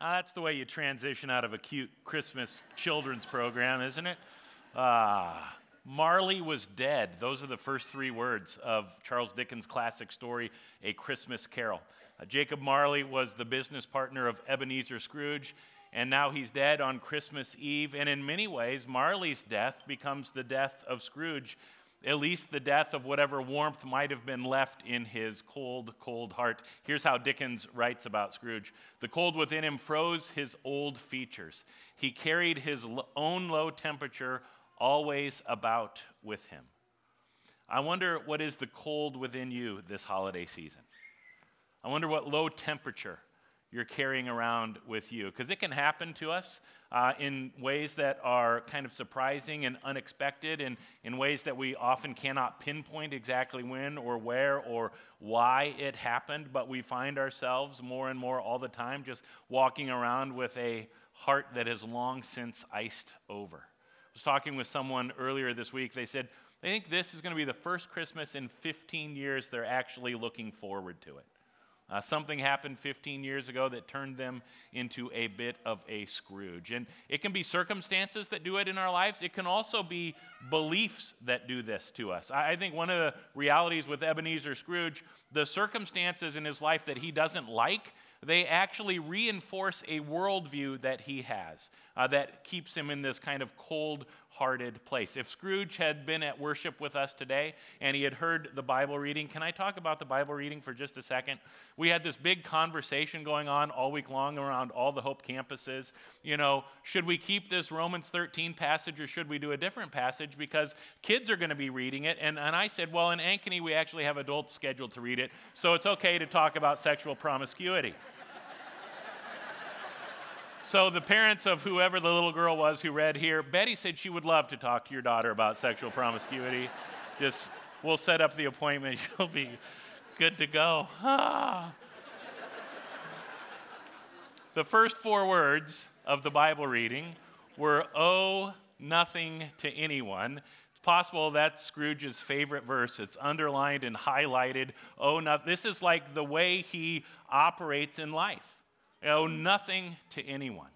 Uh, that's the way you transition out of a cute Christmas children's program, isn't it? Ah, Marley was dead. Those are the first three words of Charles Dickens' classic story, A Christmas Carol. Uh, Jacob Marley was the business partner of Ebenezer Scrooge, and now he's dead on Christmas Eve. And in many ways, Marley's death becomes the death of Scrooge at least the death of whatever warmth might have been left in his cold, cold heart. Here's how Dickens writes about Scrooge The cold within him froze his old features. He carried his own low temperature always about with him. I wonder what is the cold within you this holiday season. I wonder what low temperature you're carrying around with you. Because it can happen to us uh, in ways that are kind of surprising and unexpected, and in ways that we often cannot pinpoint exactly when or where or why it happened. But we find ourselves more and more all the time just walking around with a heart that has long since iced over. I was talking with someone earlier this week. They said, they think this is going to be the first Christmas in 15 years they're actually looking forward to it. Uh, something happened 15 years ago that turned them into a bit of a Scrooge. And it can be circumstances that do it in our lives, it can also be beliefs that do this to us. I, I think one of the realities with Ebenezer Scrooge, the circumstances in his life that he doesn't like, they actually reinforce a worldview that he has uh, that keeps him in this kind of cold hearted place. If Scrooge had been at worship with us today and he had heard the Bible reading, can I talk about the Bible reading for just a second? We had this big conversation going on all week long around all the Hope campuses. You know, should we keep this Romans 13 passage or should we do a different passage? Because kids are going to be reading it. And, and I said, well, in Ankeny, we actually have adults scheduled to read it, so it's okay to talk about sexual promiscuity. So, the parents of whoever the little girl was who read here, Betty said she would love to talk to your daughter about sexual promiscuity. Just, we'll set up the appointment. You'll be good to go. Ah. the first four words of the Bible reading were, owe nothing to anyone. It's possible that's Scrooge's favorite verse. It's underlined and highlighted. Oh, no, this is like the way he operates in life owe nothing to anyone.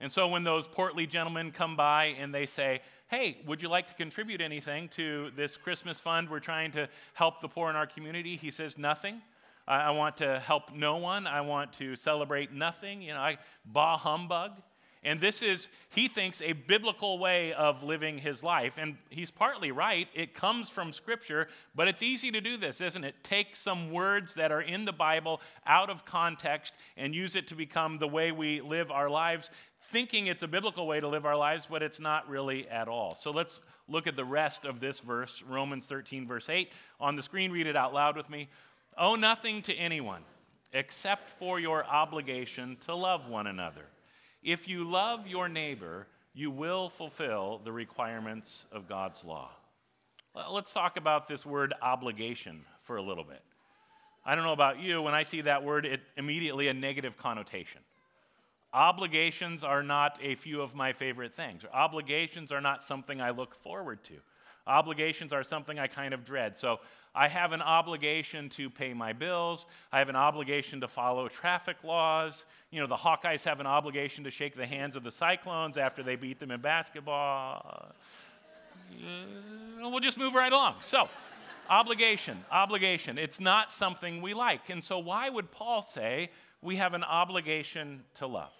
And so when those portly gentlemen come by and they say, Hey, would you like to contribute anything to this Christmas fund? We're trying to help the poor in our community. He says, Nothing. I, want to help no one. I want to celebrate nothing. You know, I, bah humbug. And this is, he thinks, a biblical way of living his life. And he's partly right. It comes from Scripture, but it's easy to do this, isn't it? Take some words that are in the Bible out of context and use it to become the way we live our lives, thinking it's a biblical way to live our lives, but it's not really at all. So let's look at the rest of this verse, Romans 13, verse 8. On the screen, read it out loud with me. Owe nothing to anyone except for your obligation to love one another. If you love your neighbor, you will fulfill the requirements of God's law. Let's talk about this word obligation for a little bit. I don't know about you, when I see that word, it immediately a negative connotation. Obligations are not a few of my favorite things. Obligations are not something I look forward to. Obligations are something I kind of dread. So I have an obligation to pay my bills. I have an obligation to follow traffic laws. You know, the Hawkeyes have an obligation to shake the hands of the Cyclones after they beat them in basketball. Uh, we'll just move right along. So, obligation, obligation. It's not something we like. And so, why would Paul say we have an obligation to love?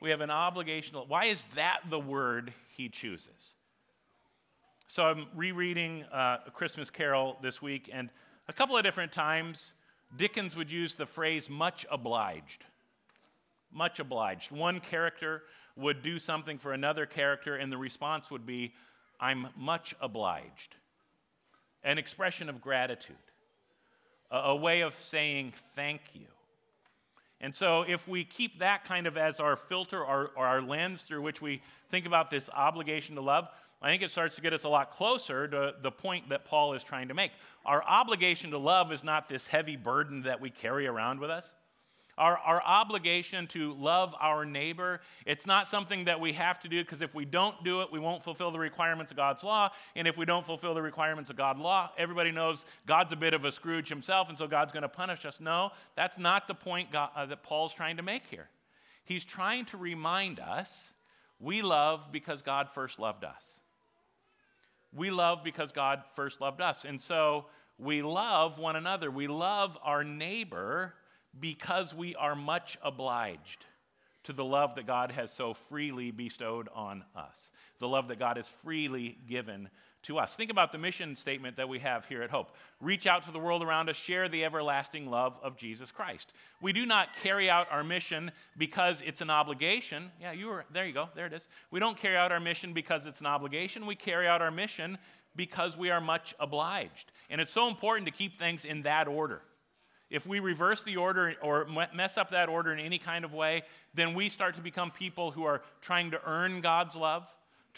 We have an obligation. To, why is that the word he chooses? So I'm rereading uh, A Christmas Carol this week, and a couple of different times, Dickens would use the phrase much obliged. Much obliged. One character would do something for another character, and the response would be, I'm much obliged. An expression of gratitude, a, a way of saying thank you. And so, if we keep that kind of as our filter or, or our lens through which we think about this obligation to love, I think it starts to get us a lot closer to the point that Paul is trying to make. Our obligation to love is not this heavy burden that we carry around with us. Our, our obligation to love our neighbor, it's not something that we have to do because if we don't do it, we won't fulfill the requirements of God's law. And if we don't fulfill the requirements of God's law, everybody knows God's a bit of a Scrooge himself, and so God's going to punish us. No, that's not the point God, uh, that Paul's trying to make here. He's trying to remind us we love because God first loved us. We love because God first loved us. And so we love one another. We love our neighbor because we are much obliged to the love that God has so freely bestowed on us, the love that God has freely given to us. Think about the mission statement that we have here at Hope reach out to the world around us, share the everlasting love of Jesus Christ. We do not carry out our mission because it's an obligation. Yeah, you were, there you go, there it is. We don't carry out our mission because it's an obligation. We carry out our mission because we are much obliged. And it's so important to keep things in that order. If we reverse the order or mess up that order in any kind of way, then we start to become people who are trying to earn God's love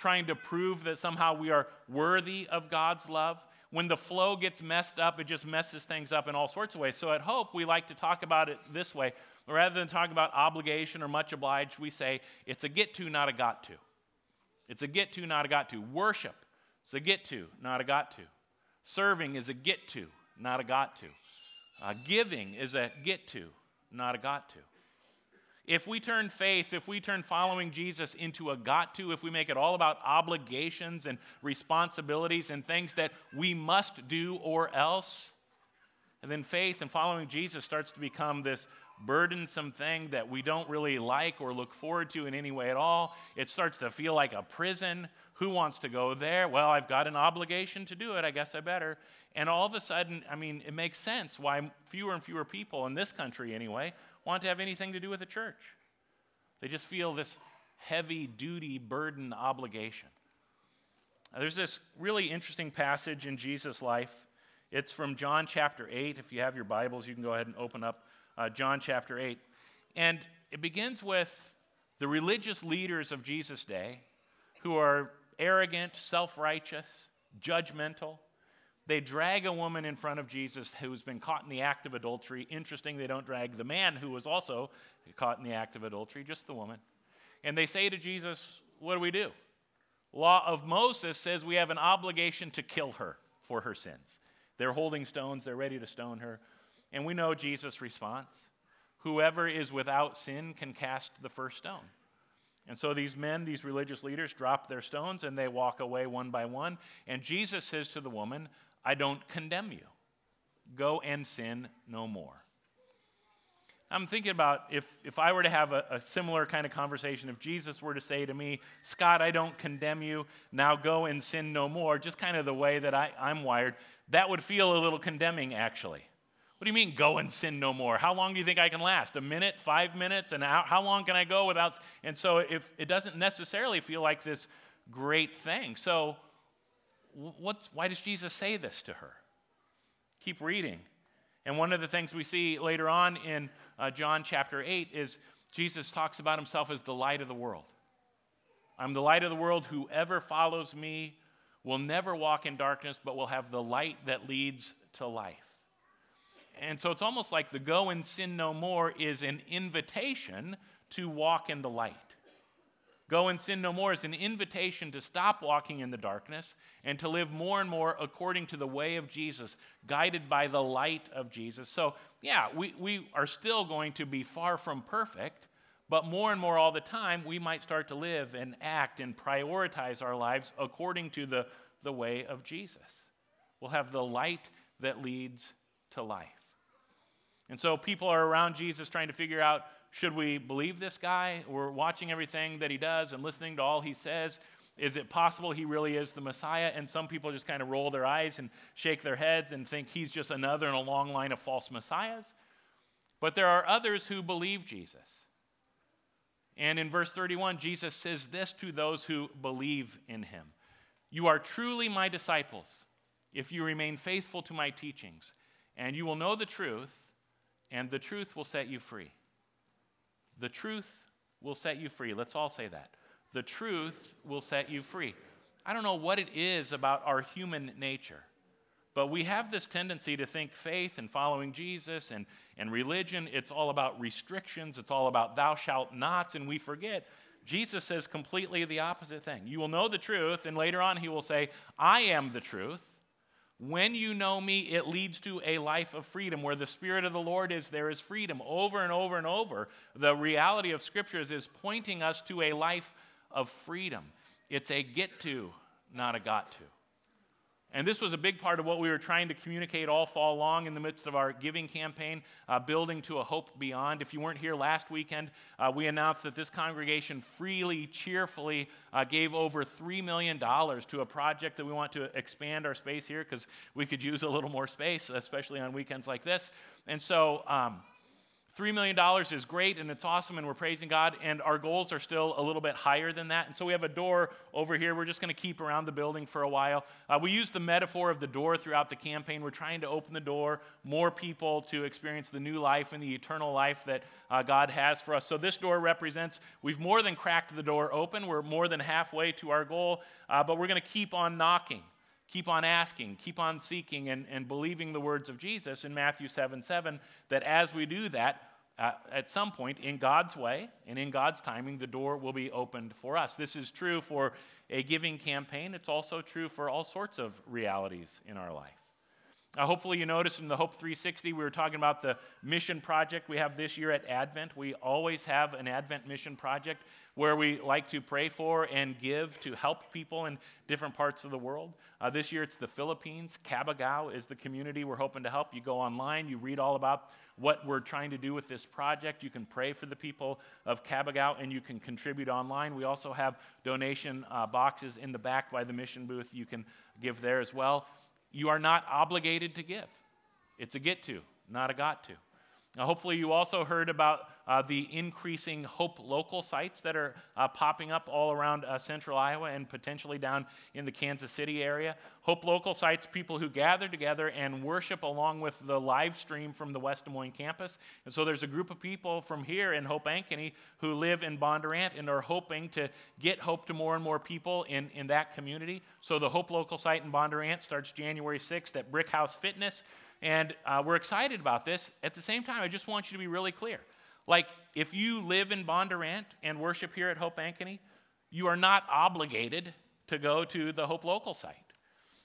trying to prove that somehow we are worthy of God's love. When the flow gets messed up, it just messes things up in all sorts of ways. So at Hope, we like to talk about it this way. Rather than talk about obligation or much obliged, we say it's a get to, not a got to. It's a get to, not a got to. Worship is a get to, not a got to. Serving is a get to, not a got to. Uh, giving is a get to, not a got to. If we turn faith, if we turn following Jesus into a got to, if we make it all about obligations and responsibilities and things that we must do or else, and then faith and following Jesus starts to become this burdensome thing that we don't really like or look forward to in any way at all. It starts to feel like a prison. Who wants to go there? Well, I've got an obligation to do it. I guess I better. And all of a sudden, I mean, it makes sense why fewer and fewer people in this country, anyway, want to have anything to do with the church. They just feel this heavy duty, burden, obligation. Now, there's this really interesting passage in Jesus' life. It's from John chapter 8. If you have your Bibles, you can go ahead and open up uh, John chapter 8. And it begins with the religious leaders of Jesus' day who are arrogant, self righteous, judgmental. They drag a woman in front of Jesus who's been caught in the act of adultery. Interesting, they don't drag the man who was also caught in the act of adultery, just the woman. And they say to Jesus, What do we do? Law of Moses says we have an obligation to kill her for her sins. They're holding stones, they're ready to stone her. And we know Jesus' response Whoever is without sin can cast the first stone. And so these men, these religious leaders, drop their stones and they walk away one by one. And Jesus says to the woman, I don't condemn you. Go and sin no more. I'm thinking about if, if I were to have a, a, similar kind of conversation, if Jesus were to say to me, Scott, I don't condemn you, now go and sin no more, just kind of the way that I, I'm wired, that would feel a little condemning, actually. What do you mean, go and sin no more? How long do you think I can last? A minute, five minutes? And how, how long can I go without? And so if it doesn't necessarily feel like this great thing. So what's, why does Jesus say this to her? Keep reading. And one of the things we see later on in uh, John chapter 8 is Jesus talks about himself as the light of the world. I'm the light of the world. Whoever follows me will never walk in darkness, but will have the light that leads to life. And so it's almost like the go and sin no more is an invitation to walk in the light. Go and sin no more is an invitation to stop walking in the darkness and to live more and more according to the way of Jesus, guided by the light of Jesus. So, yeah, we, we are still going to be far from perfect, but more and more all the time, we might start to live and act and prioritize our lives according to the, the way of Jesus. We'll have the light that leads to life. And so people are around Jesus trying to figure out should we believe this guy? We're watching everything that he does and listening to all he says. Is it possible he really is the Messiah? And some people just kind of roll their eyes and shake their heads and think he's just another in a long line of false messiahs. But there are others who believe Jesus. And in verse 31, Jesus says this to those who believe in him You are truly my disciples if you remain faithful to my teachings, and you will know the truth, and the truth will set you free. The truth will set you free. Let's all say that. The truth will set you free. I don't know what it is about our human nature But we have this tendency to think faith and following Jesus and, and religion, it's all about restrictions, it's all about thou shalt nots, and we forget Jesus says completely the opposite thing. You will know the truth, and later on he will say, I am the truth. When you know me, it leads to a life of freedom. Where the Spirit of the Lord is, there is freedom. Over and over and over, the reality of Scriptures is pointing us to a life of freedom. It's a get to, not a got to. And this was a big part of what we were trying to communicate all fall long in the midst of our giving campaign, uh, Building to a Hope Beyond. If you weren't here last weekend, uh, we announced that this congregation freely, cheerfully uh, gave over $3 million to a project that we want to expand our space here because we could use a little more space, especially on weekends like this. And so, um, $3 million is great and it's awesome and we're praising God, and our goals are still a little bit higher than that. And so we have a door over here we're just going to keep around the building for a while. Uh, we use the metaphor of the door throughout the campaign. We're trying to open the door, more people to experience the new life and the eternal life that uh, God has for us. So this door represents we've more than cracked the door open, we're more than halfway to our goal, uh, but we're going to keep on knocking keep on asking, keep on seeking, and, and believing the words of Jesus in Matthew 7 7, that as we do that, at some point, in God's way and in God's timing, the door will be opened for us. This is true for a giving campaign, it's also true for all sorts of realities in our life. Uh, hopefully, you noticed in the Hope 360, we were talking about the mission project we have this year at Advent. We always have an Advent mission project where we like to pray for and give to help people in different parts of the world. Uh, this year, it's the Philippines. Cabagao is the community we're hoping to help. You go online, you read all about what we're trying to do with this project. You can pray for the people of Cabagao and you can contribute online. We also have donation uh, boxes in the back by the mission booth. You can give there as well. You are not obligated to give, it's a get to, not a got to. Now, hopefully, you also heard about uh, the increasing Hope local sites that are uh, popping up all around uh, central Iowa and potentially down in the Kansas City area. Hope local sites, people who gather together and worship along with the live stream from the West Des Moines campus. And so there's a group of people from here in Hope Ankeny who live in Bondurant and are hoping to get hope to more and more people in, in that community. So the Hope local site in Bondurant starts January 6th at Brick House Fitness. And uh, we're excited about this. At the same time, I just want you to be really clear. Like, if you live in Bondurant and worship here at Hope Ankeny, you are not obligated to go to the Hope local site.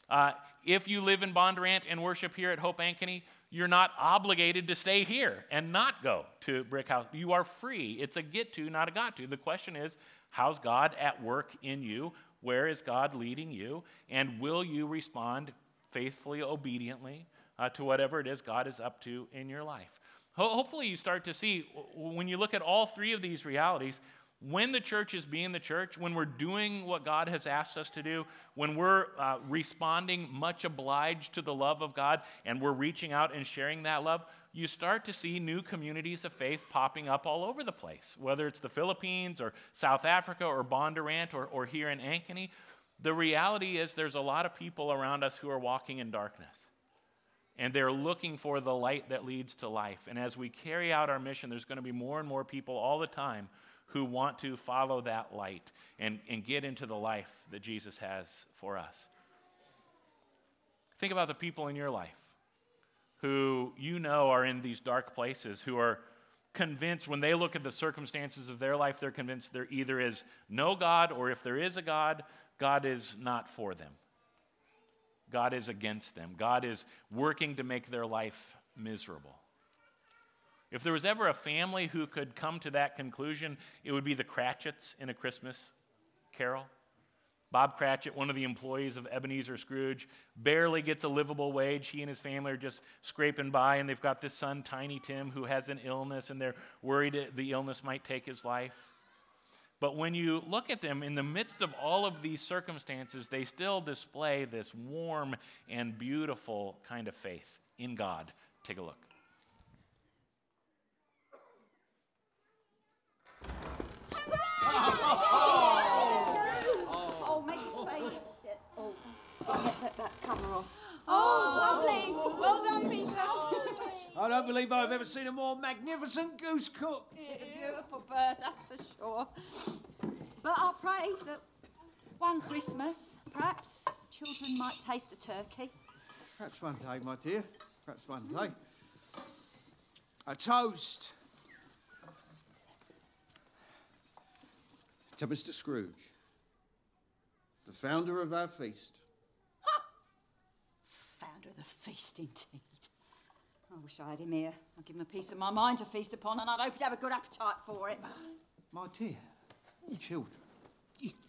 Uh, if you live in Bondurant and worship here at Hope Ankeny, you're not obligated to stay here and not go to Brick House. You are free. It's a get to, not a got to. The question is, how's God at work in you? Where is God leading you? And will you respond faithfully, obediently uh, to whatever it is God is up to in your life. Ho- hopefully, you start to see when you look at all three of these realities, when the church is being the church, when we're doing what God has asked us to do, when we're uh, responding much obliged to the love of God and we're reaching out and sharing that love, you start to see new communities of faith popping up all over the place, whether it's the Philippines or South Africa or Bondurant or, or here in Ankeny. The reality is there's a lot of people around us who are walking in darkness and they're looking for the light that leads to life. And as we carry out our mission, there's going to be more and more people all the time who want to follow that light and, and get into the life that Jesus has for us. Think about the people in your life who you know are in these dark places, who are convinced when they look at the circumstances of their life, they're convinced there either is no God, or if there is a God, God is not for them. God is against them. God is working to make their life miserable. If there was ever a family who could come to that conclusion, it would be the Cratchits in A Christmas Carol. Bob Cratchit, one of the employees of Ebenezer Scrooge, barely gets a livable wage. He and his family are just scraping by, and they've got this son, Tiny Tim, who has an illness, and they're worried the illness might take his life. But when you look at them in the midst of all of these circumstances, they still display this warm and beautiful kind of faith in God. Take a look. Oh, make space. Oh, let's take that cover off. Oh, lovely. Well done, Peter. I don't believe I've ever seen a more magnificent goose cooked. It's a beautiful bird, that's for sure. But I'll pray that one Christmas, perhaps children might taste a turkey. Perhaps one day, my dear. Perhaps one day. A toast to Mr. Scrooge, the founder of our feast. Founder of the feast, indeed. I wish I had him here. I'd give him a piece of my mind to feast upon, and I'd hope he'd have a good appetite for it. My dear, you children,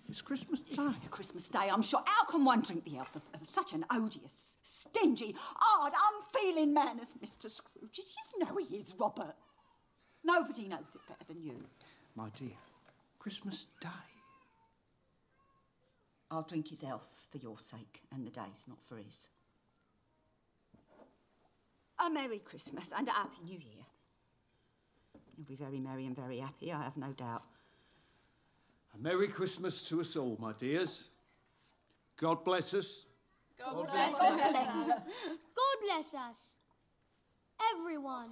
it's Christmas Day. Christmas Day, I'm sure. How can one drink the health of, of such an odious, stingy, hard, unfeeling man as Mr. Scrooge? As you know he is, Robert. Nobody knows it better than you. My dear, Christmas Day. I'll drink his health for your sake and the day's, not for his. A Merry Christmas and a Happy New Year. You'll be very merry and very happy, I have no doubt. A Merry Christmas to us all, my dears. God bless us. God bless us. God bless us. Everyone.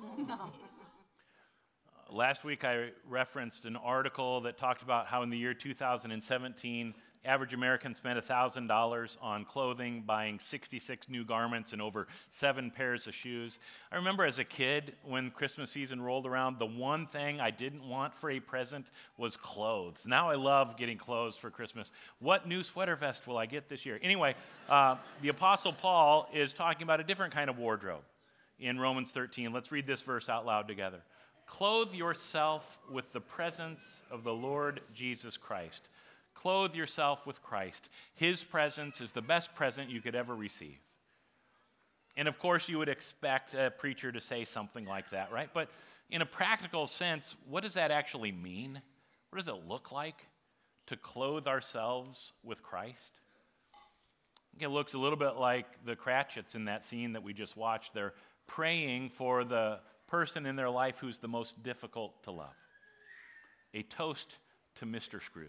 Last week, I referenced an article that talked about how in the year 2017, average American spent $1,000 on clothing, buying 66 new garments and over seven pairs of shoes. I remember as a kid, when Christmas season rolled around, the one thing I didn't want for a present was clothes. Now I love getting clothes for Christmas. What new sweater vest will I get this year? Anyway, uh, the Apostle Paul is talking about a different kind of wardrobe in Romans 13. Let's read this verse out loud together. Clothe yourself with the presence of the Lord Jesus Christ. Clothe yourself with Christ. His presence is the best present you could ever receive. And of course, you would expect a preacher to say something like that, right? But in a practical sense, what does that actually mean? What does it look like to clothe ourselves with Christ? It looks a little bit like the Cratchits in that scene that we just watched. They're praying for the person in their life who's the most difficult to love. A toast to Mr. Scrooge.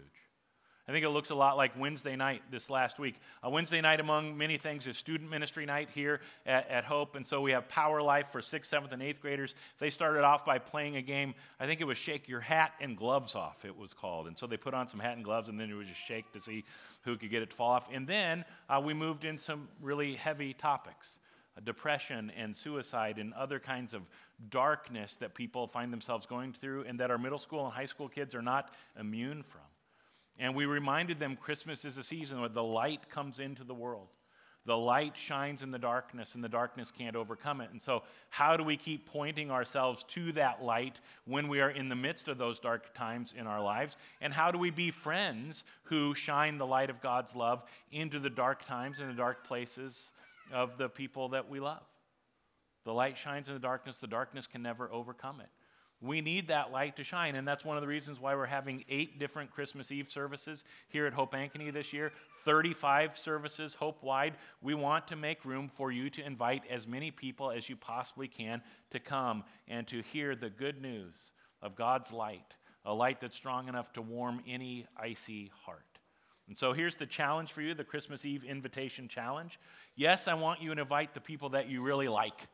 I think it looks a lot like Wednesday night this last week. A Wednesday night, among many things, is student ministry night here at, at, Hope. And so we have Power Life for sixth, seventh, and eighth graders. They started off by playing a game. I think it was Shake Your Hat and Gloves Off, it was called. And so they put on some hat and gloves, and then it was just shake to see who could get it to fall off. And then uh, we moved in some really heavy topics depression and suicide and other kinds of darkness that people find themselves going through, and that our middle school and high school kids are not immune from. And we reminded them Christmas is a season where the light comes into the world. The light shines in the darkness, and the darkness can't overcome it. And so, how do we keep pointing ourselves to that light when we are in the midst of those dark times in our lives? And how do we be friends who shine the light of God's love into the dark times and the dark places of the people that we love? The light shines in the darkness, the darkness can never overcome it. We need that light to shine, and that's one of the reasons why we're having eight different Christmas Eve services here at Hope Ankeny this year, 35 services Hope wide. We want to make room for you to invite as many people as you possibly can to come and to hear the good news of God's light, a light that's strong enough to warm any icy heart. And so here's the challenge for you the Christmas Eve invitation challenge. Yes, I want you to invite the people that you really like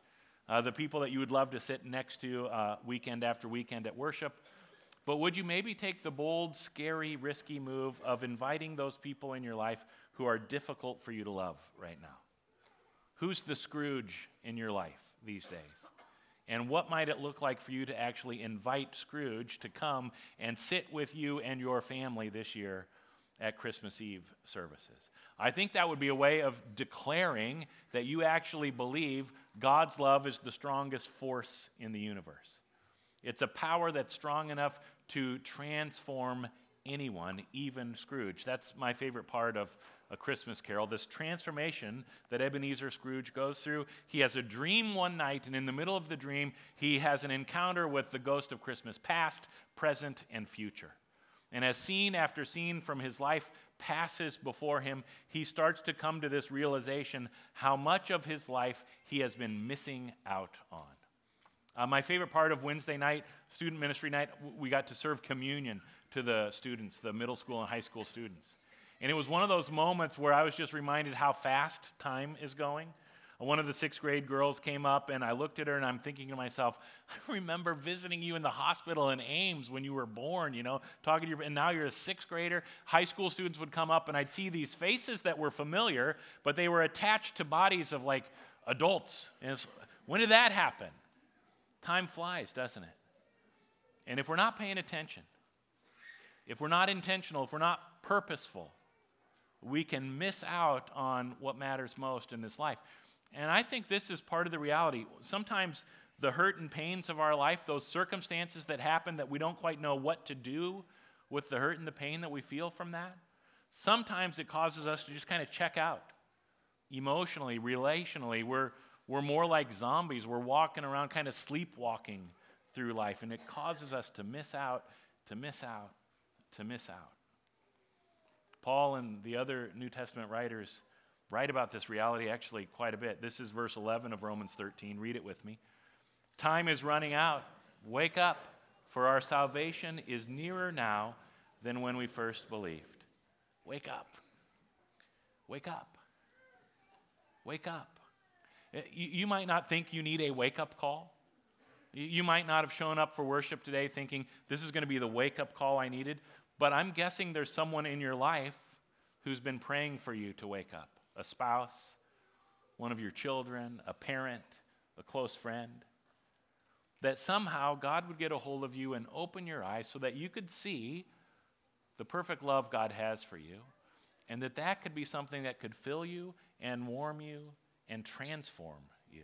uh, the people that you would love to sit next to uh, weekend after weekend at worship. But would you maybe take the bold, scary, risky move of inviting those people in your life who are difficult for you to love right now? Who's the Scrooge in your life these days? And what might it look like for you to actually invite Scrooge to come and sit with you and your family this year at Christmas Eve services. I think that would be a way of declaring that you actually believe God's love is the strongest force in the universe. It's a power that's strong enough to transform anyone, even Scrooge. That's my favorite part of A Christmas Carol, this transformation that Ebenezer Scrooge goes through. He has a dream one night, and in the middle of the dream, he has an encounter with the ghost of Christmas past, present, and future. And as scene after scene from his life passes before him, he starts to come to this realization how much of his life he has been missing out on. Uh, my favorite part of Wednesday night, student ministry night, we got to serve communion to the students, the middle school and high school students. And it was one of those moments where I was just reminded how fast time is going. One of the sixth grade girls came up, and I looked at her, and I'm thinking to myself, I remember visiting you in the hospital in Ames when you were born, you know, talking to you, and now you're a sixth grader. High school students would come up, and I'd see these faces that were familiar, but they were attached to bodies of like Adults, when did that happen? Time flies, doesn't it? And if we're not paying attention, if we're not intentional, if we're not purposeful, we can miss out on what matters most in this life. And I think this is part of the reality. Sometimes the hurt and pains of our life, those circumstances that happen that we don't quite know what to do with the hurt and the pain that we feel from that, sometimes it causes us to just kind of check out emotionally, relationally. We're, we're more like zombies. We're walking around kind of sleepwalking through life, and it causes us to miss out, to miss out, to miss out. Paul and the other New Testament writers write about this reality actually quite a bit. This is verse 11 of Romans 13. Read it with me. Time is running out. Wake up, for our salvation is nearer now than when we first believed. Wake up. Wake up. Wake up. Eh, you, you might not think you need a wake up call. You might not have shown up for worship today thinking this is going to be the wake up call I needed, but I'm guessing there's someone in your life who's been praying for you to wake up a spouse, one of your children, a parent, a close friend. That somehow God would get a hold of you and open your eyes so that you could see the perfect love God has for you, and that that could be something that could fill you and warm you and transform you.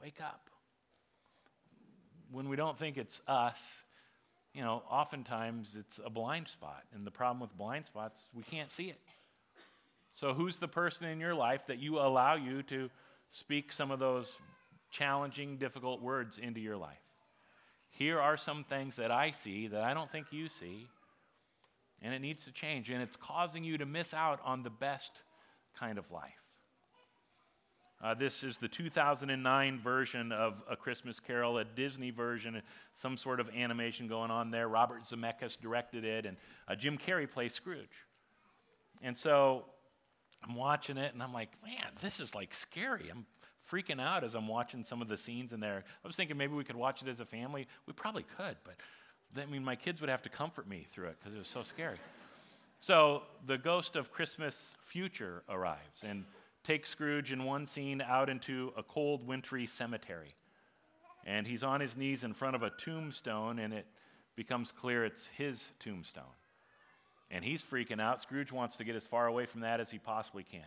Wake up. When we don't think it's us, you know, oftentimes it's a blind spot. And the problem with blind spots, we can't see it. So, who's the person in your life that you allow you to speak some of those challenging, difficult words into your life? Here are some things that I see that I don't think you see, and it needs to change. And it's causing you to miss out on the best kind of life. Uh, this is the 2009 version of A Christmas Carol, a Disney version, some sort of animation going on there. Robert Zemeckis directed it, and uh, Jim Carrey plays Scrooge. And so I'm watching it, and I'm like, man, this is like scary. I'm freaking out as I'm watching some of the scenes in there. I was thinking maybe we could watch it as a family. We probably could, but I mean, my kids would have to comfort me through it because it was so scary. So the ghost of Christmas future arrives, and takes Scrooge in one scene out into a cold, wintry cemetery. And he's on his knees in front of a tombstone, and it becomes clear it's his tombstone. And he's freaking out. Scrooge wants to get as far away from that as he possibly can.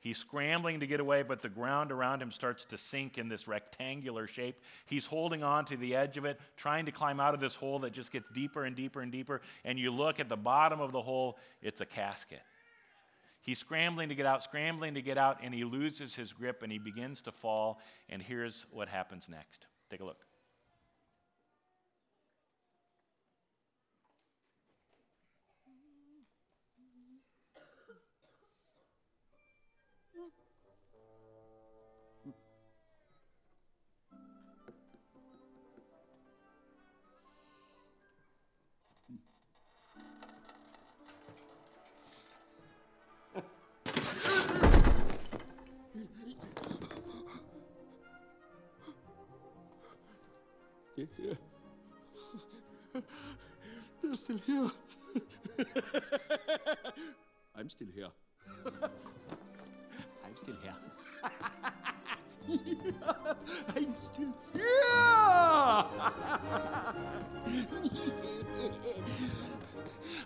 He's scrambling to get away, but the ground around him starts to sink in this rectangular shape. He's holding on to the edge of it, trying to climb out of this hole that just gets deeper and deeper and deeper. And you look at the bottom of the hole, it's a casket. He's scrambling to get out, scrambling to get out, and he loses his grip and he begins to fall. And here's what happens next. Take a look. Here. They're still here. I'm still here. I'm still here. I'm still here.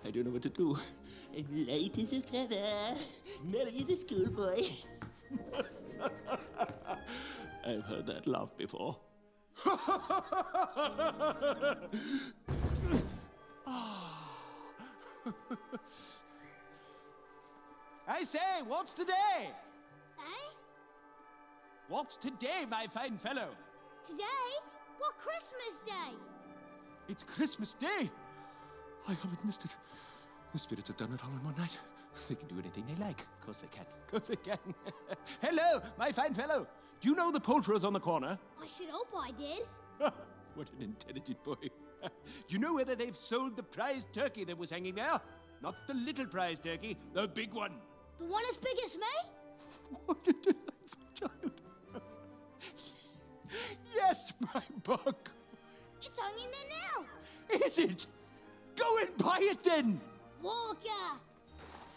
I don't know what to do. I'm light as a feather, merry as a schoolboy. I've heard that laugh before. I say, what's today? What's today, my fine fellow? Today? What Christmas Day? It's Christmas Day. I haven't missed it. The spirits have done it all in one night. They can do anything they like. Of course they can. Of course they can. Hello, my fine fellow. Do you know the poulterers on the corner? I should hope I did. what an intelligent boy. Do you know whether they've sold the prize turkey that was hanging there? Not the little prize turkey, the big one. The one as big as me? What a delightful child. Yes, my book. It's hung in there now. Is it? Go and buy it then. Walker.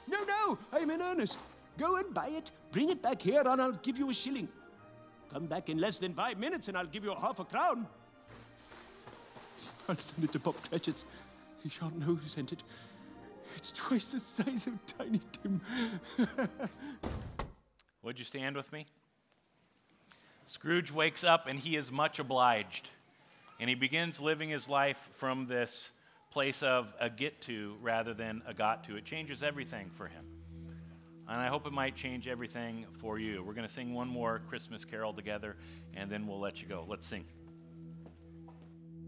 No, no, I'm in earnest. Go and buy it Bring it back here and I'll give you a shilling. Come back in less than five minutes and I'll give you half a crown. I'll send it to Bob Cratchit's. He shan't know who sent it. It's twice the size of Tiny Tim. Would you stand with me? Scrooge wakes up and he is much obliged. And he begins living his life from this place of a get to rather than a got to. It changes everything for him. And I hope it might change everything for you. We're going to sing one more Christmas carol together and then we'll let you go. Let's sing.